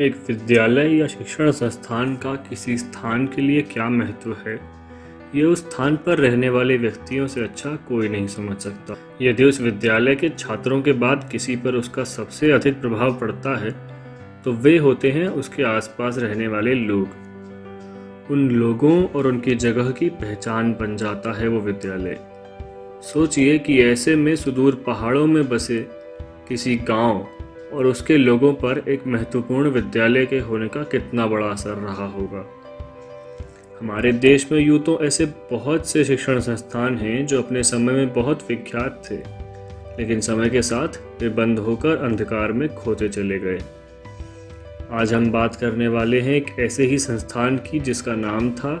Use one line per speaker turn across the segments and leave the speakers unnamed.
एक विद्यालय या शिक्षण संस्थान का किसी स्थान के लिए क्या महत्व है? ये उस स्थान पर रहने वाले व्यक्तियों से अच्छा कोई नहीं समझ सकता। यदि उस विद्यालय के छात्रों के बाद किसी पर उसका सबसे अधिक प्रभाव पड़ता है तो वे होते हैं उसके आसपास रहने वाले लोग। उन लोगों और उनकी जगह की पहचान बन जाता है वो विद्यालय। सोचिए कि ऐसे में सुदूर पहाड़ों में बसे किसी गाँव और उसके लोगों पर एक महत्वपूर्ण विद्यालय के होने का कितना बड़ा असर रहा होगा। हमारे देश में यूँ तो ऐसे बहुत से शिक्षण संस्थान हैं जो अपने समय में बहुत विख्यात थे, लेकिन समय के साथ वे बंद होकर अंधकार में खोते चले गए। आज हम बात करने वाले हैं एक ऐसे ही संस्थान की जिसका नाम था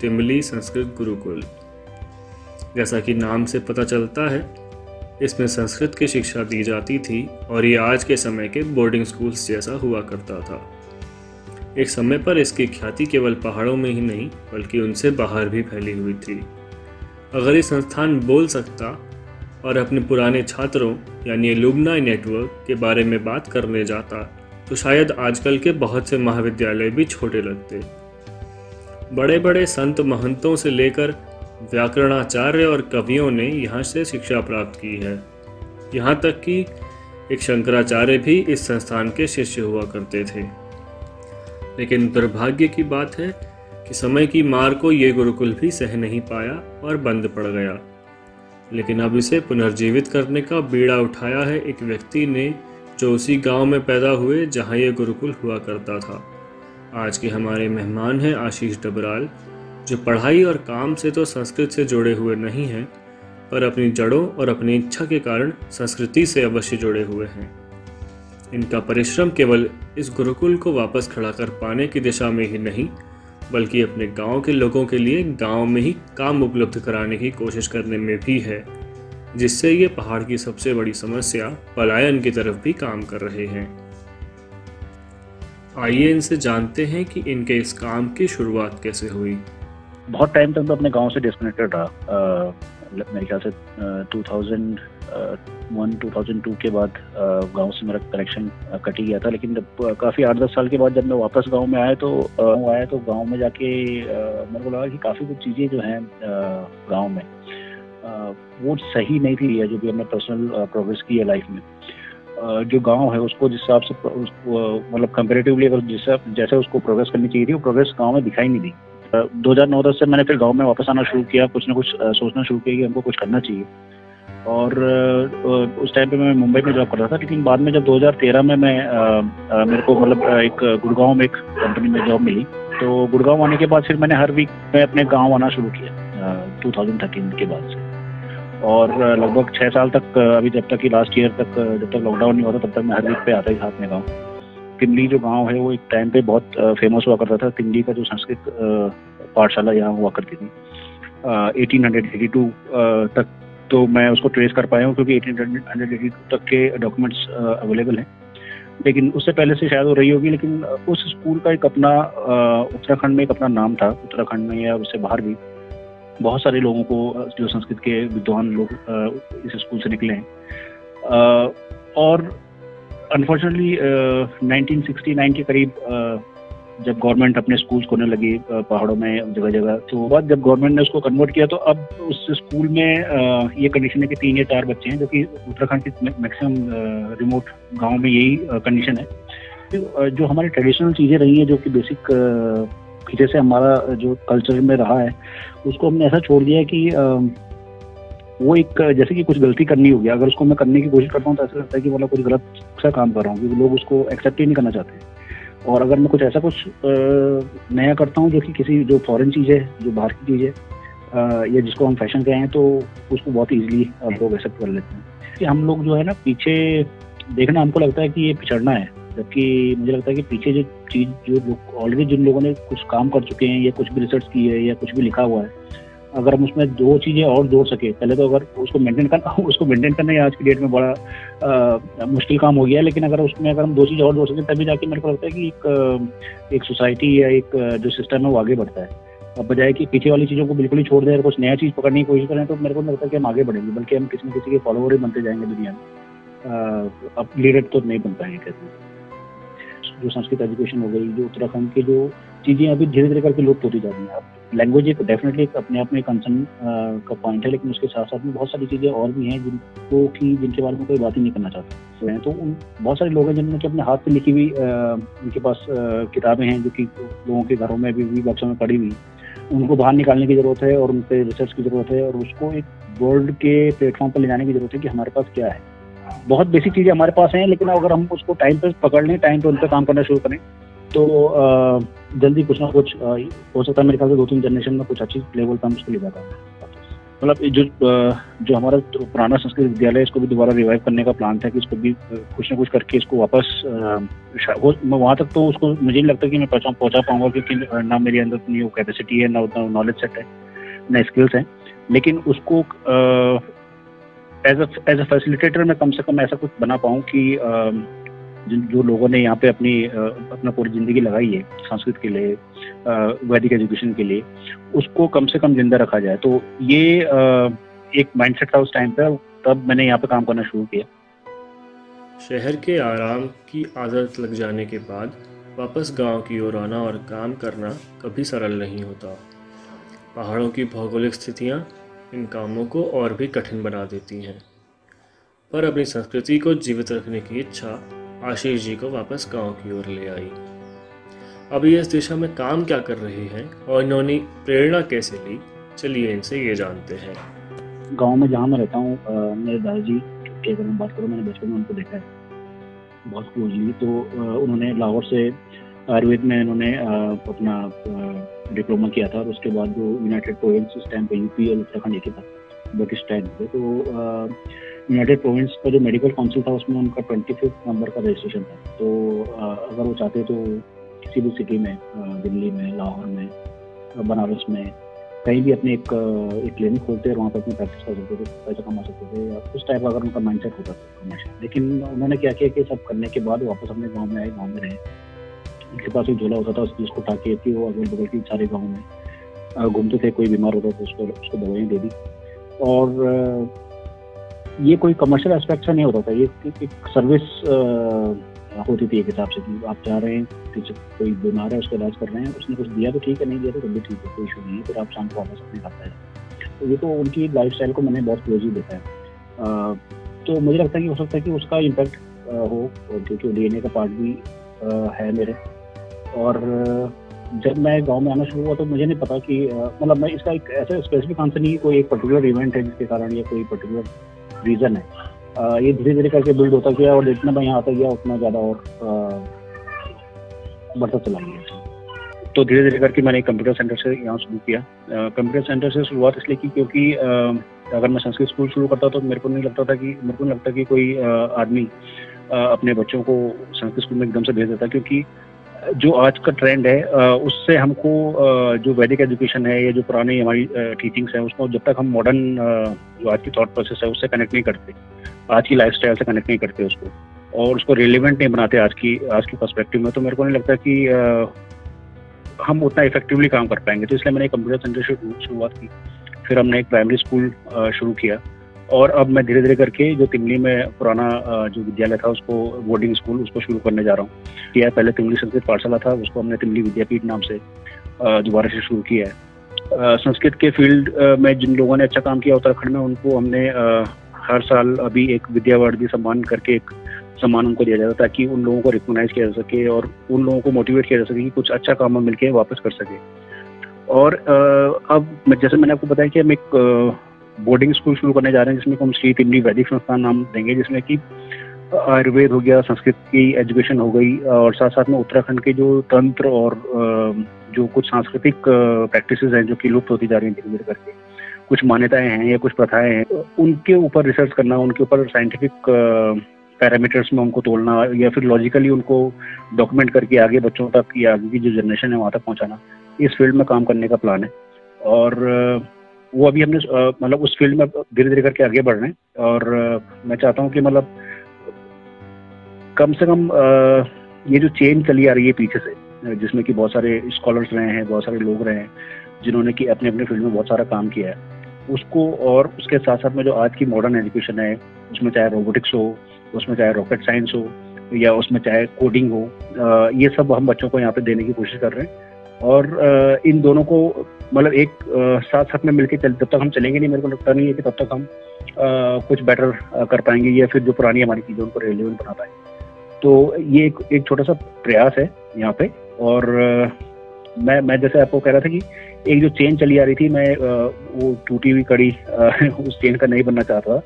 तिमली संस्कृत गुरुकुल। जैसा कि नाम से पता चलता है इसमें संस्कृत की शिक्षा दी जाती थी और ये आज के समय के बोर्डिंग स्कूल्स जैसा हुआ करता था। एक समय पर इसकी ख्याति केवल पहाड़ों में ही नहीं, बल्कि उनसे बाहर भी फैली हुई थी। अगर ये संस्थान बोल सकता और अपने पुराने छात्रों, यानी एलुमनाई नेटवर्क के बारे में बात करने जाता तो शायद आजकल के बहुत से महाविद्यालय भी छोटे लगते। बड़े बड़े संत महंतों से लेकर व्याकरणाचार्य और कवियों ने यहाँ से शिक्षा प्राप्त की है। यहाँ तक कि एक शंकराचार्य भी इस संस्थान के शिष्य हुआ करते थे। लेकिन दुर्भाग्य की बात है कि समय की मार को ये गुरुकुल भी सह नहीं पाया और बंद पड़ गया। लेकिन अब इसे पुनर्जीवित करने का बीड़ा उठाया है एक व्यक्ति ने जो उसी गाँव में पैदा हुए जहाँ ये गुरुकुल हुआ करता था। आज के हमारे मेहमान हैं आशीष डबराल जो पढ़ाई और काम से तो संस्कृत से जुड़े हुए नहीं हैं, पर अपनी जड़ों और अपनी इच्छा के कारण संस्कृति से अवश्य जुड़े हुए हैं। इनका परिश्रम केवल इस गुरुकुल को वापस खड़ा कर पाने की दिशा में ही नहीं, बल्कि अपने गाँव के लोगों के लिए गाँव में ही काम उपलब्ध कराने की कोशिश करने में भी है, जिससे ये पहाड़ की सबसे बड़ी समस्या पलायन की तरफ़ भी काम कर रहे हैं। आइए इनसे जानते हैं कि इनके इस काम की शुरुआत कैसे हुई।
बहुत टाइम तक तो अपने गाँव से डिस्कनेक्टेड रहा। मेरे ख्याल से two thousand one two thousand two के बाद गाँव से मेरा कनेक्शन कट ही गया था। लेकिन जब काफ़ी आठ दस साल के बाद जब मैं वापस गाँव में आया तो आया तो गाँव में जाके मेरे को लगा कि काफ़ी कुछ चीज़ें जो हैं गाँव में वो सही नहीं थी जो भी हमने पर्सनल प्रोग्रेस की है लाइफ में। जो गाँव है उसको जिस हिसाब से मतलब कंपेरेटिवली अगर जिस, जैसे उसको प्रोग्रेस करनी चाहिए थी, वो प्रोग्रेस गाँव में दिखाई नहीं दी। दो हज़ार नौ दस से मैंने फिर गाँव में वापस आना शुरू किया। कुछ ना कुछ सोचना शुरू किया कि हमको कुछ करना चाहिए। और उस टाइम पे मैं मुंबई में जॉब कर रहा था, लेकिन बाद में जब 2013 में मैं मेरे को मतलब एक गुड़गांव में एक कंपनी में जॉब मिली तो गुड़गांव आने के बाद फिर मैंने हर वीक में अपने गाँव आना शुरू किया टू थाउज़ेंड थर्टीन के बाद से। और लगभग छः साल तक अभी जब तक कि लास्ट ईयर तक, जब तक लॉकडाउन नहीं होता तब तक मैं हर वीक पे आता ही था अपने गाँव। तिमली जो गाँव है, वो एक टाइम पे बहुत फ़ेमस हुआ करता था। तिमली का जो संस्कृत पाठशाला यहाँ हुआ करती थी एटीन हंड्रेड एटी टू तक। तो मैं उसको ट्रेस कर पाया हूँ क्योंकि एटीन हंड्रेड एटी टू तक के डॉक्यूमेंट्स अवेलेबल हैं। लेकिन उससे पहले से शायद हो रही होगी, लेकिन उस स्कूल का एक अपना उत्तराखंड में एक अपना नाम था, उत्तराखंड में या उससे बाहर भी। बहुत सारे लोगों को जो संस्कृत के विद्वान लोग इस स्कूल से निकले हैं। और अनफॉर्चुनेटली नाइनटीन सिक्सटी नाइन के करीब जब गवर्नमेंट अपने स्कूल्स खोलने लगी पहाड़ों में जगह जगह तो बाद जब गवर्नमेंट ने उसको कन्वर्ट किया तो अब उस स्कूल में ये कंडीशन है कि तीन या चार बच्चे हैं, जो कि उत्तराखंड के मैक्सिमम रिमोट गाँव में यही कंडीशन है। जो हमारी ट्रेडिशनल चीज़ें रही हैं, जो कि बेसिक पीछे से हमारा जो कल्चर में रहा है, उसको हमने ऐसा छोड़ दिया कि वो एक, जैसे कि कुछ गलती करनी होगी, अगर उसको मैं करने की कोशिश करता हूँ तो ऐसा लगता है कि मतलब कुछ गलत सा काम कर रहा हूँ क्योंकि लोग उसको एक्सेप्ट ही नहीं करना चाहते। और अगर मैं कुछ ऐसा कुछ नया करता हूँ जो कि किसी, जो फॉरेन चीज़ है, जो बाहर की चीज़ है या जिसको हम फ़ैशन कहें तो उसको बहुत ईजिली लोग एक्सेप्ट कर लेते हैं। कि हम लोग जो है ना, पीछे देखना हमको लगता है कि ये पिछड़ना है, जबकि मुझे लगता है कि पीछे जो चीज़, जो लोग ऑलरेडी जिन लोगों ने कुछ काम कर चुके हैं या कुछ भी रिसर्च की है या कुछ भी लिखा हुआ है अगर हम उसमें दो चीज़ें और जोड़ सके पहले तो अगर उसको मेंटेन करना उसको मेंटेन करना ही आज की डेट में बड़ा आ, मुश्किल काम हो गया लेकिन अगर उसमें अगर हम दो चीज़ें और जोड़ सकें तभी जाके मेरे को लगता है कि एक एक सोसाइटी या एक जो सिस्टम है वो आगे बढ़ता है। अब बजाय कि पीछे वाली चीज़ों को बिल्कुल ही छोड़ दें कुछ नया चीज़ पकड़ने की कोशिश करें तो मेरे को लगता है कि हम आगे बढ़ेंगे बल्कि हम किसी न किसी के फॉलोवर ही बनते जाएँगे दुनिया में। अब लीडर तो नहीं बन पाएँगे कहते जो संस्कृत एजुकेशन हो गई जो उत्तराखंड की जो चीज़ें अभी धीरे धीरे करके लुप्त होती जा रही हैं। लैंग्वेज एक डेफिनेटली एक अपने आप में कंसर्न का पॉइंट है लेकिन उसके साथ साथ में बहुत सारी चीज़ें और भी हैं जिनको की जिनके बारे में कोई बात ही नहीं करना चाहता। तो उन बहुत सारे लोग हैं जिन्होंने अपने हाथ पे लिखी हुई उनके पास किताबें हैं जो कि लोगों के घरों में भी, बक्सों में पड़ी हुई। उनको बाहर निकालने की ज़रूरत है और उन पर रिसर्च की ज़रूरत है और उसको एक वर्ल्ड के प्लेटफॉर्म पर ले जाने की ज़रूरत है कि हमारे पास क्या है। बहुत बेसिक चीज़ें हमारे पास हैं, लेकिन अगर हम उसको टाइम पे पकड़ लें टाइम पे उन पर काम करना शुरू करें तो जल्दी कुछ ना कुछ हो सकता है मेरे ख्याल से दो तीन जनरेशन में कुछ अच्छी लेवल पर हम उसको ले जाता है मतलब जो जो हमारा तो पुराना संस्कृत विद्यालय है, इसको भी दोबारा रिवाइव करने का प्लान था कि इसको भी कुछ ना कुछ करके इसको वापस मैं वहाँ तक तो उसको, मुझे नहीं लगता कि मैं पहुँचा पहुँचा पाऊँगा, क्योंकि ना मेरे अंदर उतनी वो कैपेसिटी है, ना उतना नॉलेज सेट है, ना स्किल्स हैं। लेकिन उसको एज एज अ फैसिलिटेटर मैं कम से कम ऐसा कुछ बना पाऊँ कि जिन, जो लोगों ने यहाँ पे अपनी अपना पूरी ज़िंदगी लगाई है, संस्कृत के लिए वैदिक एजुकेशन के लिए, उसको कम से कम ज़िंदा रखा जाए। तो ये एक माइंडसेट था उस टाइम पे, तब मैंने यहाँ पे काम करना शुरू किया।
शहर के आराम की आदत लग जाने के बाद, वापस गाँव की ओर आना और काम करना कभी सरल नहीं होता। पहाड़ों की भौगोलिक स्थितियाँ इन कामों को और भी कठिन बना देती हैं। पर अपनी संस्कृति को जीवित रखने की इच्छा आशीष जी को वापस गाँव की ओर ले आई। अब ये इस दिशा में काम क्या कर रहे हैं और इन्होंने प्रेरणा कैसे ली? चलिए इनसे ये जानते हैं।
गाँव में जहाँ मैं रहता हूँ मेरे दादाजी की अगर मैं बात करूँ, मैंने बचपन में उनको देखा है। बहुत क्लोजली तो उन्होंने लाहौर से आयुर्वेद में उन्होंने अपना डिप्लोमा किया था और उसके बाद जो यूनाइटेड प्रोविंस उस टाइम पे और उत्तराखंड एक था ब्रिटिश टाइम पे। तो यूनाइटेड प्रोविंस का जो मेडिकल काउंसिल था, उसमें उनका ट्वेंटी फिफ्थ नंबर का रजिस्ट्रेशन था। तो अगर वो चाहते तो किसी भी सिटी में दिल्ली में, लाहौर में, बनारस में, कहीं भी अपने एक एक क्लिनिक खोलते वहाँ पर अपनी प्रैक्टिस कर सकते थे, पैसा कमा सकते थे उस टाइप अगर उनका माइंड सेट होता था हमेशा लेकिन उन्होंने क्या किया कि सब करने के बाद वापस अपने गाँव में आए, गाँव में रहे। उनके पास एक झोला होता था जिसको टाके थी वो अगल बगल की सारे गाँव में घूमते थे, कोई बीमार होता था, उसको उसको दवाइयाँ दे दी। और ये कोई कमर्शियल एस्पेक्ट से नहीं होता था, ये एक सर्विस होती थी एक हिसाब से कि आप जा रहे हैं, कि कोई बीमार है, उसका इलाज कर रहे हैं, उसने कुछ दिया तो ठीक है, नहीं दिया तो भी ठीक है, कोई इशू नहीं है, फिर आप शाम को वापस अपने खाता हैं तो ये तो उनकी लाइफ स्टाइल को मैंने बहुत क्लोजली देखा है। तो मुझे लगता है कि हो सकता है कि उसका इम्पैक्ट हो, क्योंकि डी का पार्ट भी है मेरे। और जब मैं गाँव में आना शुरू हुआ तो मुझे नहीं पता कि मतलब मैं इसका एक ऐसा स्पेसिफिक आंसर नहीं कोई एक पर्टिकुलर इवेंट है जिसके कारण या कोई पर्टिकुलर रीज़न है। ये धीरे धीरे करके बिल्ड होता गया और जितना मैं यहाँ आता गया, उतना ज़्यादा और बढ़ता चला गया। तो धीरे धीरे करके मैंने कंप्यूटर सेंटर से यहाँ शुरू किया। कंप्यूटर सेंटर से शुरुआत इसलिए की क्योंकि अगर मैं संस्कृत स्कूल शुरू करता तो मेरे को नहीं लगता था कि, मेरे को नहीं लगता कि कोई आदमी अपने बच्चों को संस्कृत स्कूल में एकदम से भेज देता क्योंकि जो आज का ट्रेंड है उससे हमको जो वैदिक एजुकेशन है या जो पुरानी हमारी टीचिंग्स है, उसको जब तक हम मॉडर्न जो आज की थॉट प्रोसेस है, उससे कनेक्ट नहीं करते। आज की लाइफ से कनेक्ट नहीं करते उसको। और उसको रिलेवेंट नहीं बनाते आज की आज की पर्सपेक्टिव में। तो मेरे को नहीं लगता कि हम उतना इफेक्टिवली काम कर पाएँगे। तो इसलिए मैंने कंप्यूटर सेंटर से शुरुआत की। फिर हमने एक प्राइमरी स्कूल शुरू किया। और अब मैं धीरे धीरे करके जो तिमली में पुराना जो विद्यालय था, उसको बोर्डिंग स्कूल उसको शुरू करने जा रहा हूँ। किया पहले तिमली संस्कृत पाठशाला था, उसको हमने तिमली विद्यापीठ नाम से दोबारा से शुरू किया है। संस्कृत के फ़ील्ड में जिन लोगों ने अच्छा काम किया उत्तराखंड में, उनको हमने हर साल अभी एक विद्यावर्दी सम्मान करके एक सम्मान उनको दिया जाता है, ताकि उन लोगों को रिकोगनाइज किया जा सके और उन लोगों को मोटिवेट किया जा सके कि कुछ अच्छा काम मिलकर वापस कर सके। और अब जैसे मैंने आपको बताया कि हम एक बोर्डिंग स्कूल शुरू करने जा रहे हैं, जिसमें हम श्री तिमली वैदिक संस्थान नाम देंगे, जिसमें कि आयुर्वेद हो गया, संस्कृत की एजुकेशन हो गई, और साथ साथ में उत्तराखंड के जो तंत्र और जो कुछ सांस्कृतिक प्रैक्टिस हैं, जो कि लुप्त होती जा रही हैं धीरे धीरे करके, कुछ मान्यताएँ हैं या कुछ प्रथाएँ हैं, उनके ऊपर रिसर्च करना, उनके ऊपर साइंटिफिक पैरामीटर्स में उनको तोड़ना या फिर लॉजिकली उनको डॉक्यूमेंट करके आगे बच्चों तक या आगे की जो जनरेशन है, वहाँ तक पहुँचाना, इस फ़ील्ड में काम करने का प्लान है। और वो अभी हमने मतलब उस फ़ील्ड में धीरे धीरे करके आगे बढ़ रहे हैं और मैं चाहता हूँ कि मतलब कम से कम ये जो चेंज चली आ रही है पीछे से, जिसमें कि बहुत सारे स्कॉलर्स रहे हैं, बहुत सारे लोग रहे हैं, जिन्होंने कि अपने अपने फ़ील्ड में बहुत सारा काम किया है, उसको और उसके साथ साथ में जो आज की मॉडर्न एजुकेशन है, उसमें चाहे रोबोटिक्स हो, उसमें चाहे रॉकेट साइंस हो, या उसमें चाहे कोडिंग हो ये सब हम बच्चों को यहाँ पे देने की कोशिश कर रहे हैं। और इन दोनों को मतलब एक साथ साथ में मिलकर चल, जब तक हम चलेंगे नहीं, मेरे को लगता नहीं है कि तब तक हम कुछ बेटर कर पाएँगे या फिर जो पुरानी हमारी चीज़ें उनको रेलिवेंट बना पाएँगे। तो ये एक एक छोटा सा प्रयास है यहाँ पे और मैं मैं जैसे आपको कह रहा था कि एक जो चेन चली आ रही थी, मैं वो टूटी हुई कड़ी उस चेन का नहीं बनना चाहता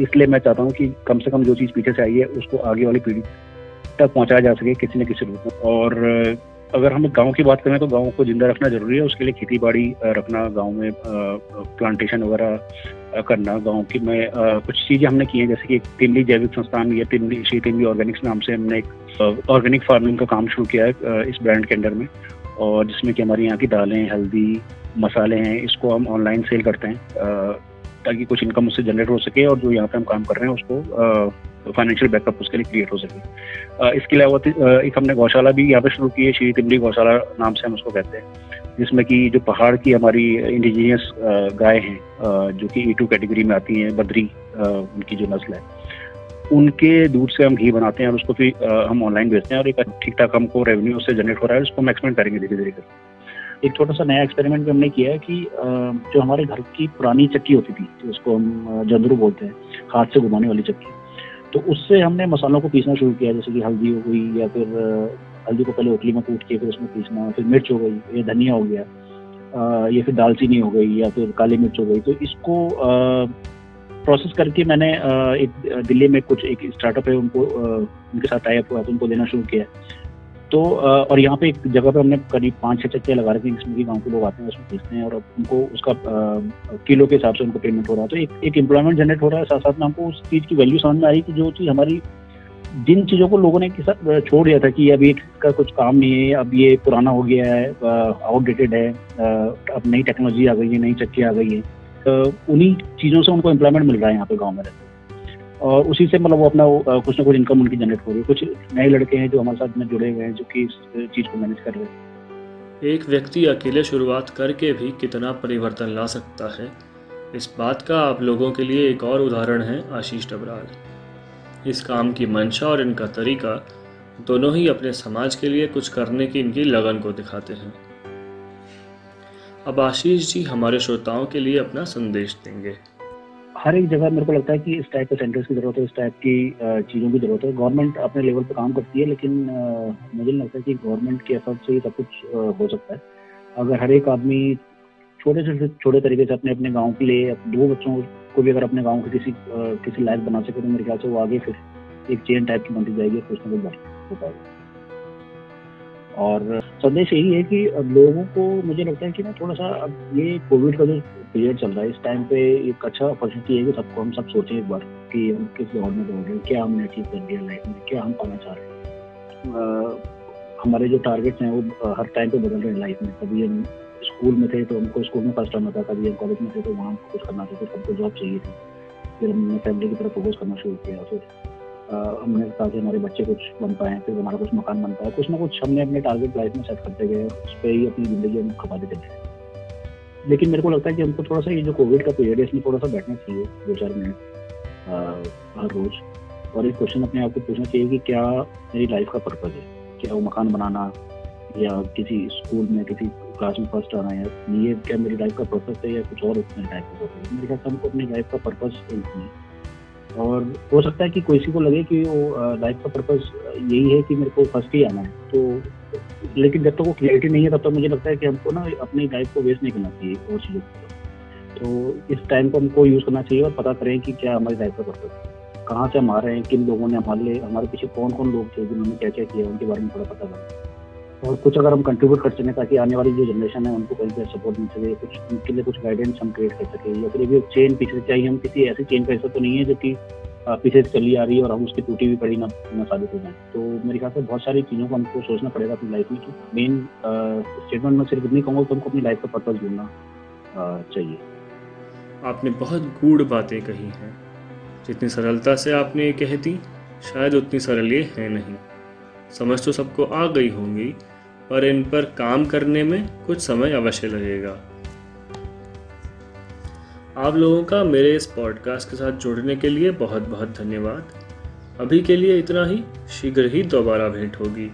इसलिए मैं चाहता हूँ कि कम से कम जो चीज़ पीछे से आई है, उसको आगे वाली पीढ़ी तक पहुँचाया जा सके किसी न किसी रूप में। और अगर हम गाँव की बात करें तो गाँव को ज़िंदा रखना ज़रूरी है, उसके लिए खेती बाड़ी रखना, गाँव में प्लांटेशन वगैरह करना, गाँव की में कुछ चीज़ें हमने की हैं, जैसे कि तिमली जैविक संस्थान, या तिमली श्री तिमली ऑर्गेनिक्स नाम से हमने एक ऑर्गेनिक फ़ार्मिंग का काम शुरू किया है इस ब्रांड के अंडर में। और जिसमें कि हमारे यहाँ की दालें, हल्दी, मसाले हैं, इसको हम ऑनलाइन सेल करते हैं ताकि कुछ इनकम उससे जनरेट हो सके और जो यहाँ पे हम काम कर रहे हैं उसको फाइनेंशियल बैकअप उसके लिए क्रिएट हो सके। इसके अलावा एक हमने गौशाला भी यहाँ पे शुरू की है, श्री तिमली गौशाला नाम से हम उसको कहते हैं। जिसमें कि जो पहाड़ की हमारी इंडिजीनियस गाय हैं जो कि ई टू कैटेगरी में आती हैं, बद्री उनकी जो नस्ल है, उनके दूध से हम घी बनाते हैं और उसको फिर हम ऑनलाइन बेचते हैं और एक ठीक ठाक हमको रेवेन्यू उससे जनरेट हो रहा है, उसको हम एक्सपेंड करेंगे धीरे धीरे करके। एक छोटा सा नया एक्सपेरिमेंट भी हमने किया है कि जो हमारे घर की पुरानी चक्की होती थी उसको हम जंदरू बोलते हैं, हाथ से घुमाने वाली चक्की तो उससे हमने मसालों को पीसना शुरू किया, जैसे कि हल्दी हो गई या फिर हल्दी को पहले उटली में कूट के फिर उसमें पीसना, फिर मिर्च हो गई, या धनिया हो गया या फिर दालचीनी हो गई या फिर काली मिर्च हो गई। तो इसको प्रोसेस करके मैंने एक दिल्ली में कुछ एक स्टार्टअप है, उनको उनके साथ टाइप हुआ तो उनको देना शुरू किया। तो और यहाँ पे एक जगह पे हमने करीब पाँच छः चक्के लगा रखे हैं, जिसमें कि गाँव के लोग आते हैं उसमें बेचते हैं और उनको उसका किलो के हिसाब से उनको पेमेंट हो रहा है। तो एक एक एम्प्लॉयमेंट जनरेट हो रहा है साथ साथ में हमको उस चीज़ की वैल्यू समझ में आई कि जो चीज़ हमारी, जिन चीज़ों को लोगों ने छोड़ दिया था कि अभी इसका कुछ काम नहीं है, अब ये पुराना हो गया है आउटडेटेड है अब नई टेक्नोलॉजी आ गई है, नई चक्की आ गई है। तो उन्हीं चीज़ों से उनको एम्प्लॉयमेंट मिल रहा है यहाँ पे गाँव में रहते और उसी से मतलब वो अपना कुछ ना कुछ इनकम उनकी जनरेट हो रही है। कुछ नए लड़के हैं जो हमारे साथ में जुड़े हुए हैं जो कि इस चीज़ को मैनेज कर रहे हैं।
एक व्यक्ति अकेले शुरुआत करके भी कितना परिवर्तन ला सकता है? इस बात का आप लोगों के लिए एक और उदाहरण है आशीष डबराल। इस काम की मंशा और इनका तरीका दोनों ही अपने समाज के लिए कुछ करने की इनकी लगन को दिखाते हैं। अब आशीष जी हमारे श्रोताओं के लिए अपना संदेश देंगे।
हर एक जगह मेरे को लगता है कि इस टाइप के सेंटर्स की ज़रूरत है, इस टाइप की चीज़ों की ज़रूरत है। गवर्नमेंट अपने लेवल पर काम करती है, लेकिन मुझे नहीं लगता कि गवर्नमेंट के एफर्ट से ही सब कुछ हो सकता है। अगर हर एक आदमी छोटे से छोटे तरीके से अपने अपने गाँव के लिए दो बच्चों को भी अगर अपने गाँव के किसी किसी लायक बना सके तो मेरे ख्याल से वो आगे फिर एक चेन टाइप की बनती जाएगी कुछ ना कुछ हो पाएगा। और संदेश यही है कि लोगों को मुझे लगता है कि ना थोड़ा सा अब ये कोविड का जो पीरियड चल रहा है, इस टाइम पे एक अच्छा अपॉर्चुनिटी है कि सबको हम सब सोचें एक बार कि हम किस दौर में दौड़ रहे हैं क्या हमने अचीव कर लिया लाइफ में, क्या हम पाना चाह रहे हैं। हमारे जो टारगेट्स हैं वो हर टाइम पे बदल रहे हैं लाइफ में। कभी हम स्कूल में थे तो हमको स्कूल में फ़र्स्ट आना था, कभी हम कॉलेज में थे तो वहाँ कुछ करना था फिर हमको जॉब चाहिए थी। फिर हमने फैमिली की तरफ़ फोकस करना शुरू किया फिर हमने कहा कि हमारे बच्चे कुछ बन पाए, फिर हमारा कुछ मकान बन पाया कुछ ना कुछ हमने अपने टारगेट लाइफ में सेट करते गए, उस पर ही अपनी ज़िंदगी हम खपा देते गए। लेकिन मेरे को लगता है कि हमको थोड़ा सा ये जो कोविड का पीरियड है, इसमें थोड़ा सा बैठना चाहिए, दो चार मिनट हर रोज। और एक क्वेश्चन अपने आप को पूछना चाहिए कि क्या मेरी लाइफ का पर्पज़ है? क्या वो मकान बनाना या किसी स्कूल में किसी क्लास में फ़र्स्ट आना है ये क्या मेरी लाइफ का पर्पज़ है या कुछ और का पर्पज़ है? मेरे ख्याल हमको अपनी लाइफ का पर्पज़ और हो सकता है कि किसी को लगे कि वो लाइफ का पर्पज़ यही है कि मेरे को फ़र्स्ट ही आना है। तो लेकिन जब तक वो क्लियरिटी नहीं है, तब तक मुझे लगता है कि हमको ना अपनी लाइफ को वेस्ट नहीं करना चाहिए और चीज़ों को। तो इस टाइम को हमको यूज़ करना चाहिए और पता करें कि क्या हमारी लाइफ का पर्पज़ कहाँ से हम आ रहे हैं, किन लोगों ने हमारे लिए, हमारे पीछे कौन कौन लोग थे, जिन्होंने क्या क्या किया, उनके बारे में थोड़ा पता करें। और कुछ अगर हम कंट्रीब्यूट कर सकें ताकि आने वाली जो जनरेशन है, उनको कहीं पर सपोर्ट मिल सके, कुछ उनके लिए कुछ गाइडेंस हम क्रिएट कर सके, या फिर एक चेन पीछे चाहिए, हम किसी ऐसी चेन का हिस्सा तो नहीं है जो कि पीछे चली आ रही है और हम उसकी टूटी हुई कड़ी ना ना साबित हो जाए। तो मेरे ख्याल से बहुत सारी चीज़ों को हमको सोचना पड़ेगा अपनी लाइफ में कि मेन स्टेटमेंट में सिर्फ़ इतनी कहूँगा तो हमको अपनी लाइफ का पर्पज ढूंढना चाहिए।
आपने बहुत गूढ़ बातें कही हैं। जितनी सरलता से आपने कह दी, शायद उतनी सरल ये है नहीं। समझ तो सबको आ गई होंगी पर इन पर काम करने में कुछ समय अवश्य लगेगा। आप लोगों का मेरे इस पॉडकास्ट के साथ जुड़ने के लिए बहुत बहुत धन्यवाद। अभी के लिए इतना ही। शीघ्र ही दोबारा भेंट होगी।